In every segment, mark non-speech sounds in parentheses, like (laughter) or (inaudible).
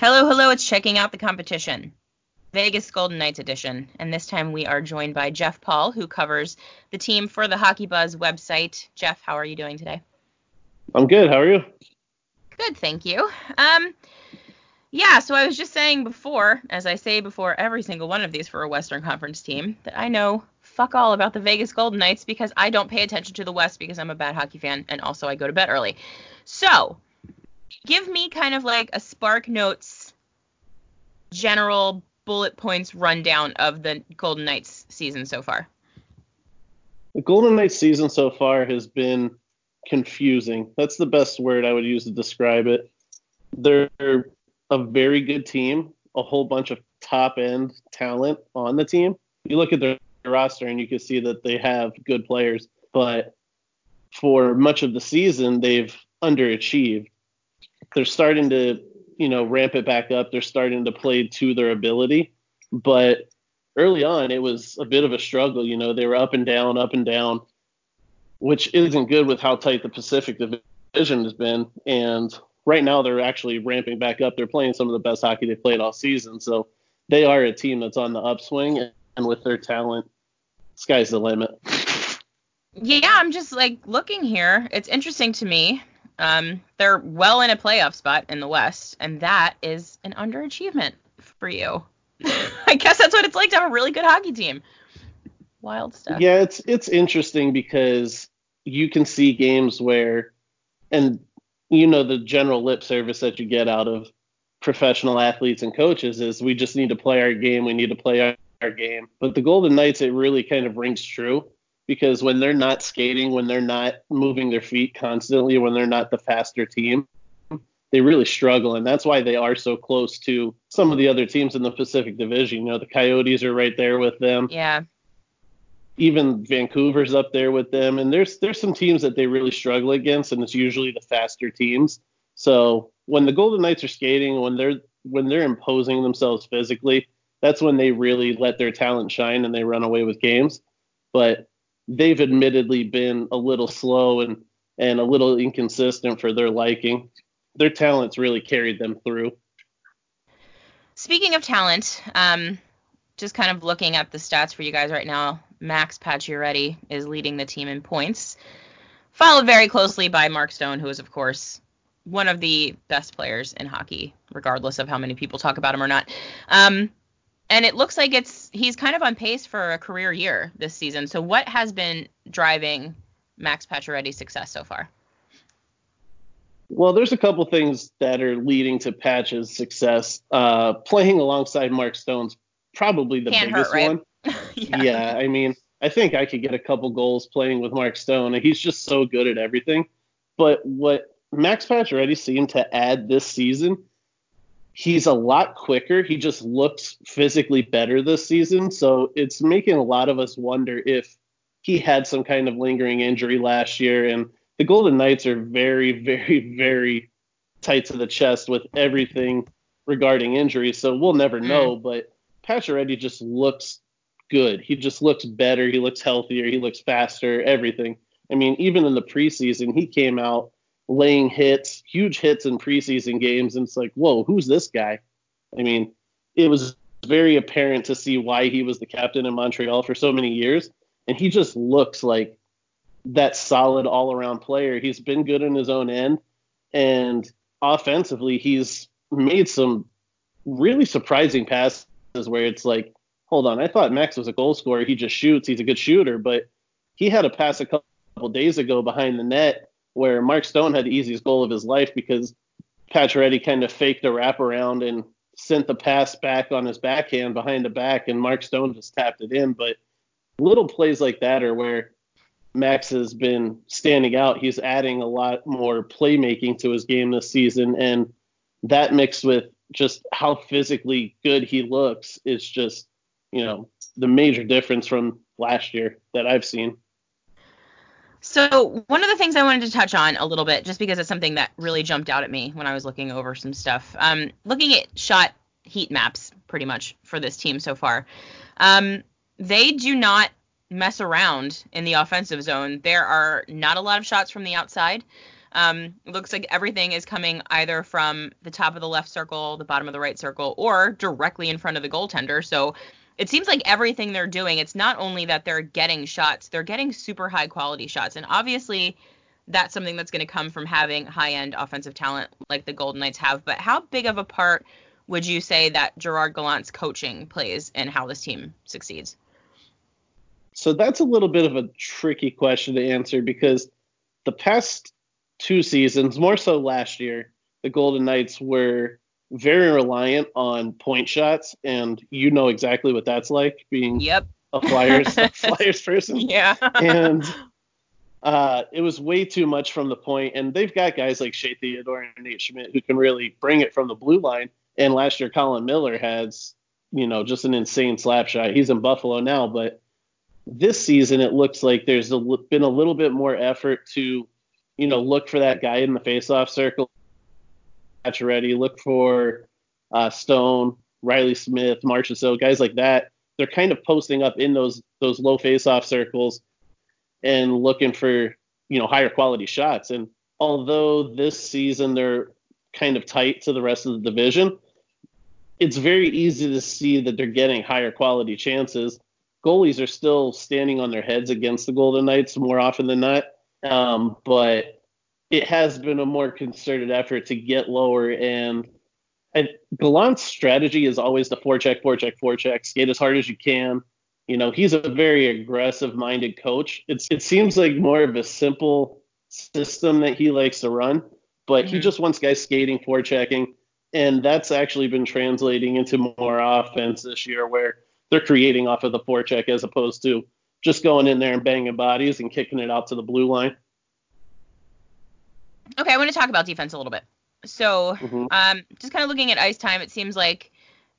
Hello, hello, it's checking out the competition. Vegas Golden Knights edition. And this time we are joined by Jeff Paul, who covers the team for the Hockey Buzz website. Jeff, how are you doing today? I'm good. How are you? Good, thank you. Um, yeah, so I was just saying before, as I say before every single one of these for a Western Conference team, that I know fuck all about the Vegas Golden Knights because I don't pay attention to the West because I'm a bad hockey fan and also I go to bed early. So, give me kind of like a Spark Notes general bullet points rundown of the Golden Knights season so far? The Golden Knights season so far has been confusing. That's the best word I would use to describe it. They're a very good team, a whole bunch of top end talent on the team. You look at their roster and you can see that they have good players, but for much of the season they've underachieved. They're starting to you know, ramp it back up. They're starting to play to their ability. But early on, it was a bit of a struggle. You know, they were up and down, up and down, which isn't good with how tight the Pacific Division has been. And right now, they're actually ramping back up. They're playing some of the best hockey they've played all season. So they are a team that's on the upswing. And with their talent, sky's the limit. Yeah, I'm just like looking here. It's interesting to me um, they're well in a playoff spot in the West, and that is an underachievement for you. (laughs) I guess that's what it's like to have a really good hockey team. Wild stuff. Yeah, it's it's interesting because you can see games where, and you know the general lip service that you get out of professional athletes and coaches is we just need to play our game. We need to play our, our game. But the Golden Knights, it really kind of rings true because when they're not skating, when they're not moving their feet constantly, when they're not the faster team, they really struggle. And that's why they are so close to some of the other teams in the Pacific Division. You know, the Coyotes are right there with them. Yeah. Even Vancouver's up there with them. And there's there's some teams that they really struggle against, and it's usually the faster teams. So when the Golden Knights are skating, when they're when they're imposing themselves physically, that's when they really let their talent shine and they run away with games. But they've admittedly been a little slow and and a little inconsistent for their liking. Their talents really carried them through. Speaking of talent, um, just kind of looking at the stats for you guys right now, Max Pacioretty is leading the team in points, followed very closely by Mark Stone, who is of course one of the best players in hockey, regardless of how many people talk about him or not. Um, and it looks like it's he's kind of on pace for a career year this season. So what has been driving Max Pacioretty's success so far? Well, there's a couple things that are leading to Patch's success. Uh, playing alongside Mark Stone's probably the Can't biggest hurt, right? one. (laughs) yeah. yeah, I mean, I think I could get a couple goals playing with Mark Stone. He's just so good at everything. But what Max Pacioretty seemed to add this season he's a lot quicker. He just looks physically better this season. So it's making a lot of us wonder if he had some kind of lingering injury last year. And the Golden Knights are very, (laughs) very, very tight to the chest with everything regarding injuries. So we'll never mm-hmm. know. But Pacioretty just looks good. He just looks better. He looks healthier. He looks faster. Everything. I mean, even in the preseason, he came out laying hits, huge hits in preseason games, and it's like, whoa, who's this guy? I mean, it was very apparent to see why he was the captain in Montreal for so many years, and he just looks like that solid all-around player. He's been good in his own end, and offensively, he's made some really surprising passes where it's like, hold on, I thought Max was a goal scorer. He just shoots. He's a good shooter, but he had a pass a couple days ago behind the net where Mark Stone had the easiest goal of his life because Pacioretty kind of faked a wraparound and sent the pass back on his backhand behind the back, and Mark Stone just tapped it in. But little plays like that are where Max has been standing out. He's adding a lot more playmaking to his game this season, and that mixed with just how physically good he looks is just, you know, the major difference from last year that I've seen. So one of the things I wanted to touch on a little bit, just because it's something that really jumped out at me when I was looking over some stuff, um, looking at shot heat maps, pretty much for this team so far, um, they do not mess around in the offensive zone. There are not a lot of shots from the outside. Um, looks like everything is coming either from the top of the left circle, the bottom of the right circle, or directly in front of the goaltender. So it seems like everything they're doing, it's not only that they're getting shots, they're getting super high quality shots. And obviously, that's something that's going to come from having high end offensive talent like the Golden Knights have. But how big of a part would you say that Gerard Gallant's coaching plays in how this team succeeds? So that's a little bit of a tricky question to answer because the past two seasons, more so last year, the Golden Knights were very reliant on point shots, and you know exactly what that's like being yep. a Flyers a (laughs) Flyers person. Yeah. and uh, it was way too much from the point, and they've got guys like Shea Theodore and Nate Schmidt who can really bring it from the blue line. And last year, Colin Miller has, you know, just an insane slap shot. He's in Buffalo now, but this season it looks like there's a, been a little bit more effort to, you know, look for that guy in the faceoff circle Pacioretty, look for uh, Stone, Riley Smith, Marchessault, guys like that. They're kind of posting up in those those low face-off circles and looking for you know higher quality shots. And although this season they're kind of tight to the rest of the division, it's very easy to see that they're getting higher quality chances. Goalies are still standing on their heads against the Golden Knights more often than not, um, but it has been a more concerted effort to get lower. And, and Gallant's strategy is always to forecheck, forecheck, forecheck, skate as hard as you can. You know, he's a very aggressive minded coach. It's it seems like more of a simple system that he likes to run, but mm-hmm. he just wants guys skating, forechecking, and that's actually been translating into more offense this year where they're creating off of the forecheck as opposed to just going in there and banging bodies and kicking it out to the blue line. Okay, I want to talk about defense a little bit. So, mm-hmm. um, just kind of looking at ice time, it seems like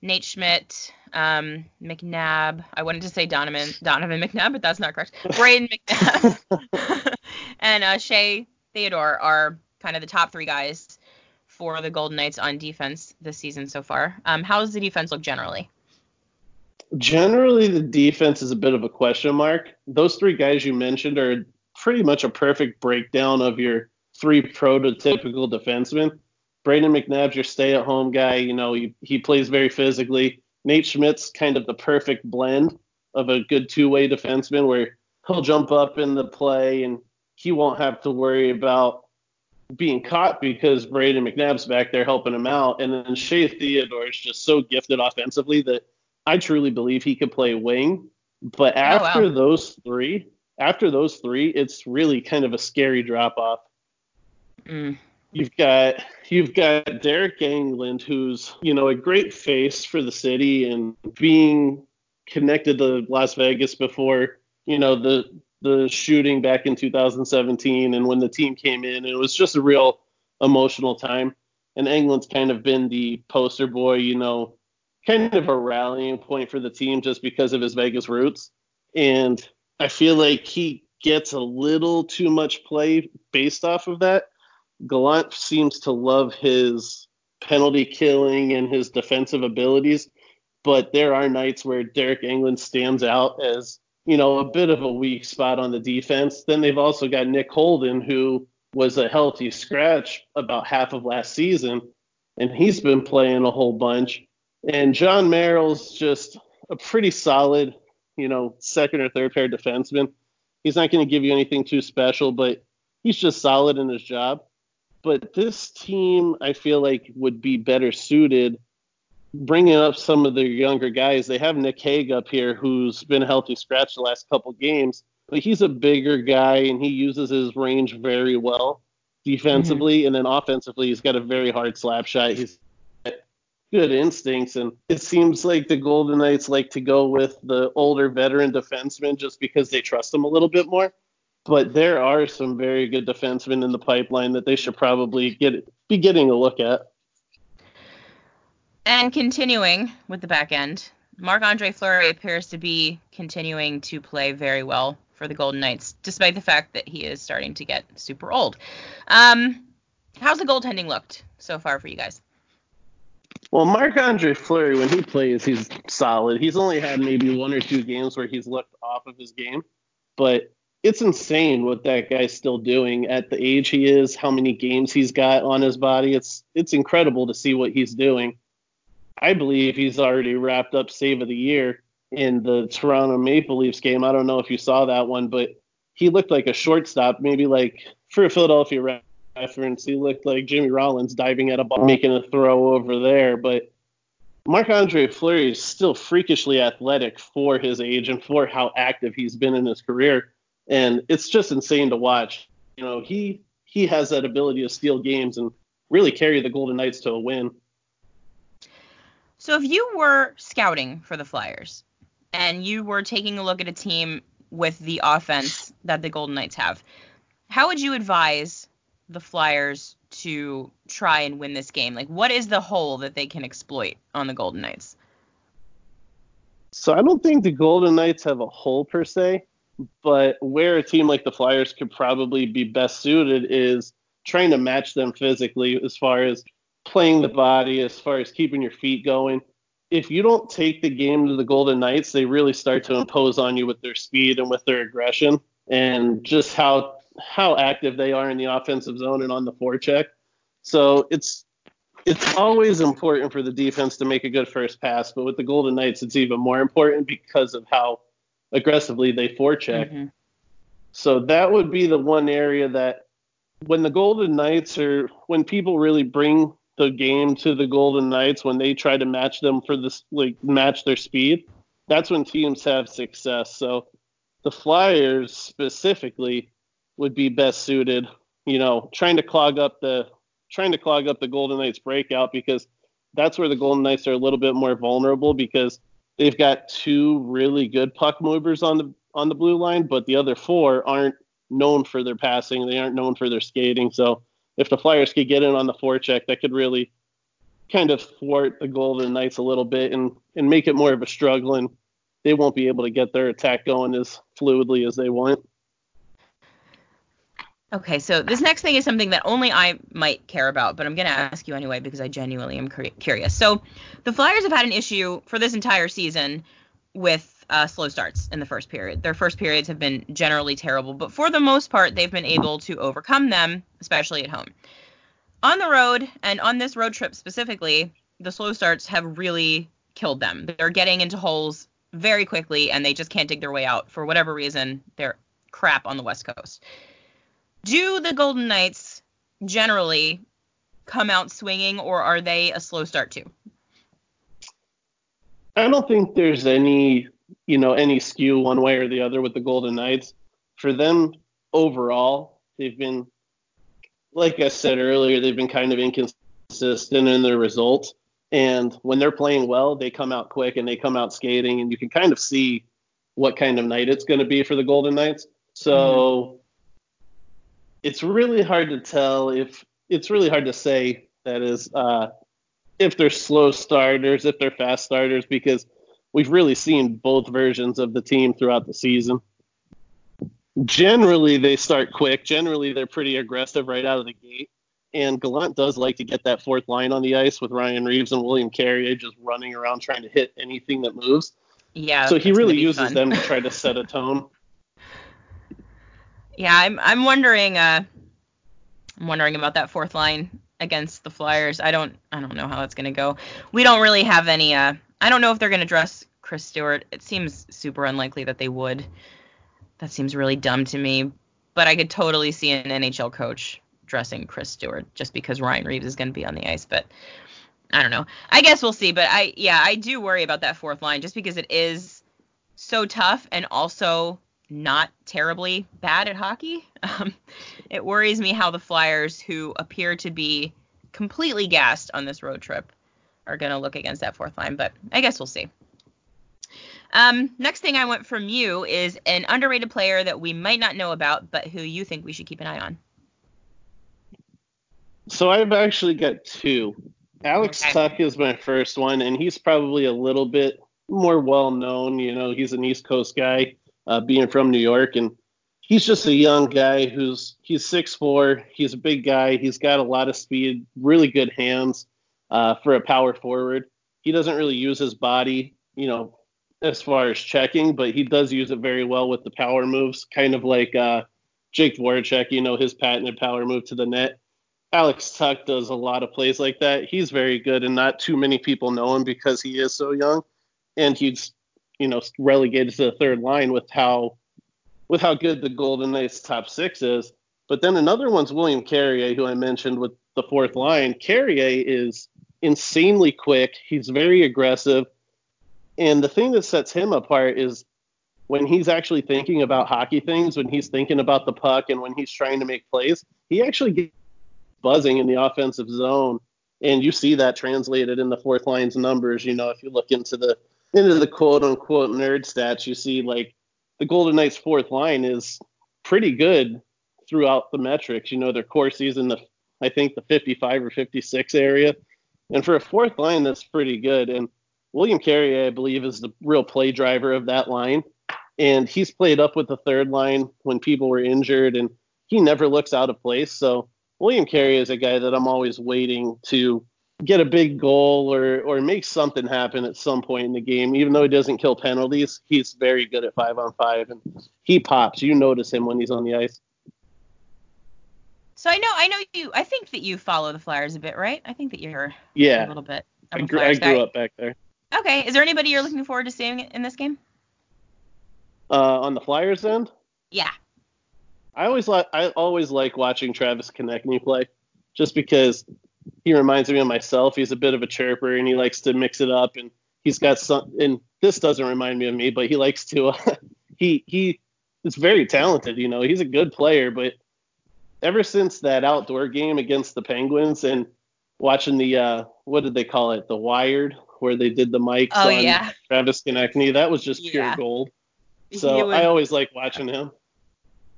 Nate Schmidt, um, McNabb. I wanted to say Donovan Donovan McNabb, but that's not correct. (laughs) Brayden McNabb (laughs) and uh, Shea Theodore are kind of the top three guys for the Golden Knights on defense this season so far. Um, how does the defense look generally? Generally, the defense is a bit of a question mark. Those three guys you mentioned are pretty much a perfect breakdown of your three prototypical defensemen. Brayden McNabb's your stay-at-home guy. You know, he, he plays very physically. Nate Schmidt's kind of the perfect blend of a good two-way defenseman where he'll jump up in the play and he won't have to worry about being caught because Brayden McNabb's back there helping him out. And then Shea Theodore is just so gifted offensively that I truly believe he could play wing. But after oh, wow. those three, after those three, it's really kind of a scary drop off. Mm. You've got you've got Deryk Engelland, who's you know a great face for the city and being connected to Las Vegas before you know the the shooting back in 2017 and when the team came in. It was just a real emotional time. And Engelland's kind of been the poster boy you know kind of a rallying point for the team just because of his Vegas roots. And I feel like he gets a little too much play based off of that Gallant seems to love his penalty killing and his defensive abilities, but there are nights where Deryk Engelland stands out as, you know, a bit of a weak spot on the defense. Then they've also got Nick Holden, who was a healthy scratch about half of last season, and he's been playing a whole bunch. And Jon Merrill's just a pretty solid, you know, second or third pair defenseman. He's not going to give you anything too special, but he's just solid in his job. But this team, I feel like, would be better suited bringing up some of the younger guys. They have Nick Hague up here, who's been a healthy scratch the last couple games, but he's a bigger guy and he uses his range very well defensively. Mm-hmm. And then offensively, he's got a very hard slap shot. He's good instincts. And it seems like the Golden Knights like to go with the older veteran defenseman just because they trust him a little bit more but there are some very good defensemen in the pipeline that they should probably get be getting a look at. And continuing with the back end, Marc Andre Fleury appears to be continuing to play very well for the Golden Knights, despite the fact that he is starting to get super old. Um, how's the goaltending looked so far for you guys? Well, Marc Andre Fleury, when he plays, he's solid. He's only had maybe one or two games where he's looked off of his game, but it's insane what that guy's still doing at the age he is, how many games he's got on his body. It's it's incredible to see what he's doing. I believe he's already wrapped up save of the year in the Toronto Maple Leafs game. I don't know if you saw that one, but he looked like a shortstop, maybe like for a Philadelphia reference, he looked like Jimmy Rollins diving at a ball, making a throw over there. But Marc Andre Fleury is still freakishly athletic for his age and for how active he's been in his career and it's just insane to watch. You know, he he has that ability to steal games and really carry the Golden Knights to a win. So if you were scouting for the Flyers and you were taking a look at a team with the offense that the Golden Knights have, how would you advise the Flyers to try and win this game? Like what is the hole that they can exploit on the Golden Knights? So I don't think the Golden Knights have a hole per se but where a team like the Flyers could probably be best suited is trying to match them physically as far as playing the body, as far as keeping your feet going. If you don't take the game to the Golden Knights, they really start to impose on you with their speed and with their aggression and just how how active they are in the offensive zone and on the forecheck. So it's it's always important for the defense to make a good first pass, but with the Golden Knights, it's even more important because of how aggressively they forecheck. Mm-hmm. So that would be the one area that when the Golden Knights are when people really bring the game to the Golden Knights when they try to match them for this like match their speed, that's when teams have success. So the Flyers specifically would be best suited, you know, trying to clog up the trying to clog up the Golden Knights breakout because that's where the Golden Knights are a little bit more vulnerable because they've got two really good puck movers on the on the blue line, but the other four aren't known for their passing. They aren't known for their skating. So if the Flyers could get in on the forecheck, that could really kind of thwart the Golden Knights a little bit and and make it more of a struggle, and they won't be able to get their attack going as fluidly as they want. Okay, so this next thing is something that only I might care about, but I'm going to ask you anyway because I genuinely am curious. So, the Flyers have had an issue for this entire season with uh, slow starts in the first period. Their first periods have been generally terrible, but for the most part, they've been able to overcome them, especially at home. On the road, and on this road trip specifically, the slow starts have really killed them. They're getting into holes very quickly, and they just can't dig their way out for whatever reason. They're crap on the West Coast do the Golden Knights generally come out swinging, or are they a slow start too? I don't think there's any, you know, any skew one way or the other with the Golden Knights. For them overall, they've been, like I said earlier, they've been kind of inconsistent in their results. And when they're playing well, they come out quick and they come out skating, and you can kind of see what kind of night it's going to be for the Golden Knights. So mm-hmm it's really hard to tell if it's really hard to say that is uh, if they're slow starters, if they're fast starters, because we've really seen both versions of the team throughout the season. Generally, they start quick. Generally, they're pretty aggressive right out of the gate. And Gallant does like to get that fourth line on the ice with Ryan Reaves and William Carrier just running around trying to hit anything that moves. Yeah. So he really uses fun. them to try to set a tone. Yeah, I'm I'm wondering uh I'm wondering about that fourth line against the Flyers. I don't I don't know how that's gonna go. We don't really have any uh I don't know if they're gonna dress Chris Stewart. It seems super unlikely that they would. That seems really dumb to me. But I could totally see an NHL coach dressing Chris Stewart just because Ryan Reaves is gonna be on the ice. But I don't know. I guess we'll see. But I yeah, I do worry about that fourth line just because it is so tough and also not terribly bad at hockey. (laughs) Um, it worries me how the Flyers, who appear to be completely gassed on this road trip, are going to look against that fourth line, but I guess we'll see. Um, next thing I want from you is an underrated player that we might not know about, but who you think we should keep an eye on. So I've actually got two. Alex okay. Tuch is my first one, and he's probably a little bit more well known. You know, he's an East Coast guy uh, being from New York, and he's just a young guy who's he's six four. He's a big guy. He's got a lot of speed, really good hands uh, for a power forward. He doesn't really use his body, you know, as far as checking, but he does use it very well with the power moves, kind of like uh, Jake Voracek, you know, his patented power move to the net. Alex Tuch does a lot of plays like that. He's very good, and not too many people know him because he is so young, and he's you know relegated to the third line with how with how good the Golden Knights top six is. But then another one's William Carrier, who I mentioned with the fourth line. Carrier is insanely quick. He's very aggressive. And the thing that sets him apart is when he's actually thinking about hockey things, when he's thinking about the puck and when he's trying to make plays, he actually gets buzzing in the offensive zone. And you see that translated in the fourth line's numbers. You know, if you look into the into the quote unquote nerd stats, you see like the Golden Knights fourth line is pretty good throughout the metrics. You know, their Corsi in the I think the 55 or 56 area. And for a fourth line, that's pretty good. And William Carrier, I believe, is the real play driver of that line. And he's played up with the third line when people were injured, and he never looks out of place. So William Carrier is a guy that I'm always waiting to get a big goal or or make something happen at some point in the game. Even though he doesn't kill penalties, he's very good at five on five, and he pops. You notice him when he's on the ice. So I know, I know you. I think that you follow the Flyers a bit, right? I think that you're yeah a little bit. I, grew, I grew up back there. Okay. Is there anybody you're looking forward to seeing in this game? Uh, on the Flyers end? Yeah. I always like I always like watching Travis Konecny play, just because he reminds me of myself. He's a bit of a chirper and he likes to mix it up, and he's got some. And this doesn't remind me of me, but he likes to. (laughs) Uh, he he is very talented. You know, he's a good player, but ever since that outdoor game against the Penguins and watching the uh, what did they call it, the Wired, where they did the mics oh, on yeah. Travis Konecny, that was just pure Yeah. gold. So would- I always like watching him.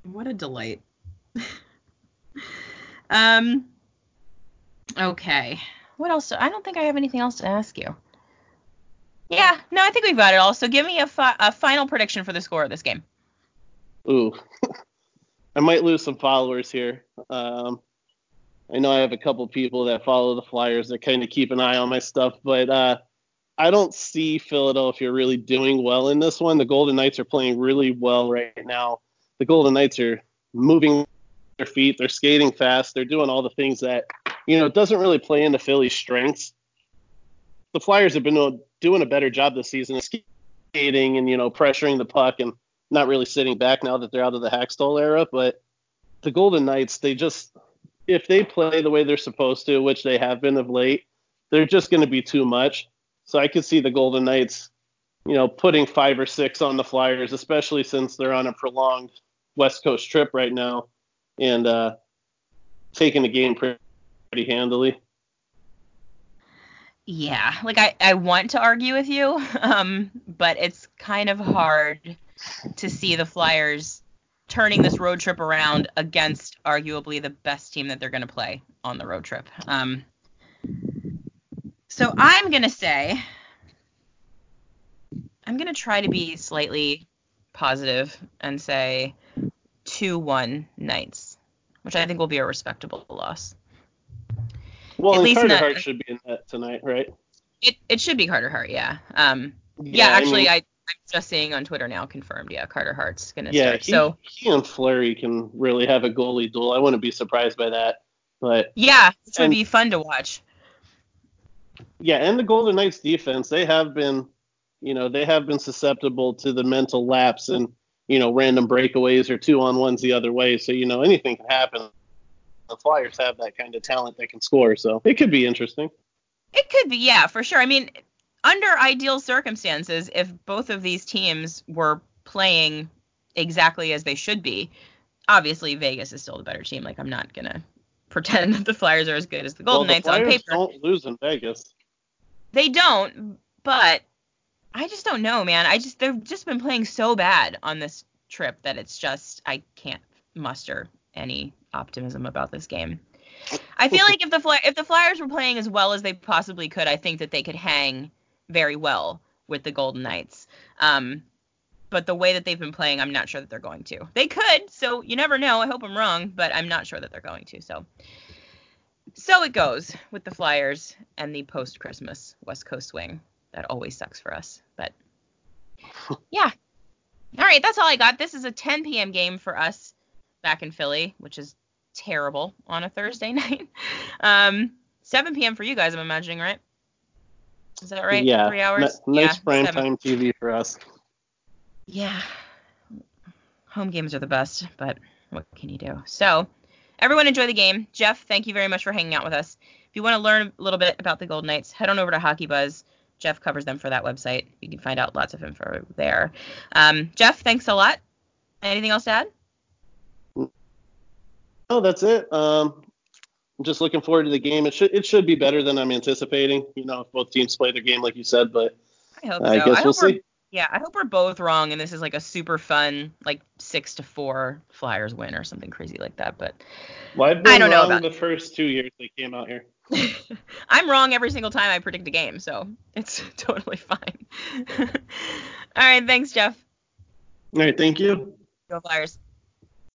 What a delight. (laughs) um. Okay. What else? I don't think I have anything else to ask you. Yeah. No, I think we've got it all. So give me a, fi- a final prediction for the score of this game. Ooh, (laughs) I might lose some followers here. Um, I know I have a couple people that follow the Flyers that kind of keep an eye on my stuff, but uh, I don't see Philadelphia really doing well in this one. The Golden Knights are playing really well right now. The Golden Knights are moving their feet, they're skating fast, they're doing all the things that you know doesn't really play into Philly's strengths. The Flyers have been doing- doing a better job this season of skating and you know pressuring the puck and not really sitting back now that they're out of the Hakstol era, but the Golden Knights, they just if they play the way they're supposed to, which they have been of late, they're just going to be too much. So I could see the Golden Knights, you know, putting five or six on the Flyers, especially since they're on a prolonged West Coast trip right now, and uh, taking the game pretty, handily. Yeah, like I, I want to argue with you, (laughs) um, but it's kind of hard to see the Flyers turning this road trip around against arguably the best team that they're going to play on the road trip. Um, so I'm going to say, I'm going to try to be slightly positive and say 2 1 Knights, which I think will be a respectable loss. Well, At least Carter not- Hart should be in that tonight, right? It, it should be Carter Hart, yeah. Um, Yeah, I actually, mean- I, I'm just seeing on Twitter now confirmed. Yeah, Carter Hart's gonna yeah, start. he, so he and Fleury can really have a goalie duel. I wouldn't be surprised by that. But yeah, would and- be fun to watch. yeah, and the Golden Knights defense, they have been, you know, they have been susceptible to the mental lapse and, you know, random breakaways or two on ones the other way. So, you know, anything can happen. The Flyers have that kind of talent that can score, so it could be interesting. It could be, yeah, for sure. I mean, under ideal circumstances, if both of these teams were playing exactly as they should be, obviously Vegas is still the better team. Like I'm not gonna (laughs) pretend that the Flyers are as good as the Golden well, Knights the on Flyers paper. don't lose in Vegas. They don't, but I just don't know, man. I just they've just been playing so bad on this trip that it's just I can't muster any optimism about this game. I feel like if the Fly- if the Flyers were playing as well as they possibly could, I think that they could hang very well with the Golden Knights. Um, but the way that they've been playing, I'm not sure that they're going to. They could, so you never know. I hope I'm wrong, but I'm not sure that they're going to. So, so it goes with the Flyers and the post-Christmas West Coast swing. That always sucks for us, but yeah. All right, that's all I got. This is a 10 p.m. game for us back in Philly, which is terrible on a Thursday (laughs) night. Um, 7 p.m. for you guys, I'm imagining, right? Is that right? Yeah. Three hours? N- nice yeah, prime seven. time TV for us. Yeah. Home games are the best, but what can you do? So, everyone enjoy the game. Jeff, thank you very much for hanging out with us. If you want to learn a little bit about the Golden Knights, head on over to Hockey Buzz. Jeff covers them for that website. You can find out lots of info there. Um, Jeff, thanks a lot. Anything else to add? Oh, that's it. Um, I'm just looking forward to the game. It should it should be better than I'm anticipating. You know, if both teams play their game like you said, but I hope I so. guess I we'll see. yeah, I hope we're both wrong, and this is like a super fun, like six to four Flyers win or something crazy like that. But well, I've been I don't know about- the first two years they came out here. (laughs) I'm wrong every single time I predict a game, so it's (laughs) totally fine. (laughs) All right, thanks, Jeff. All right, thank you. Go Flyers.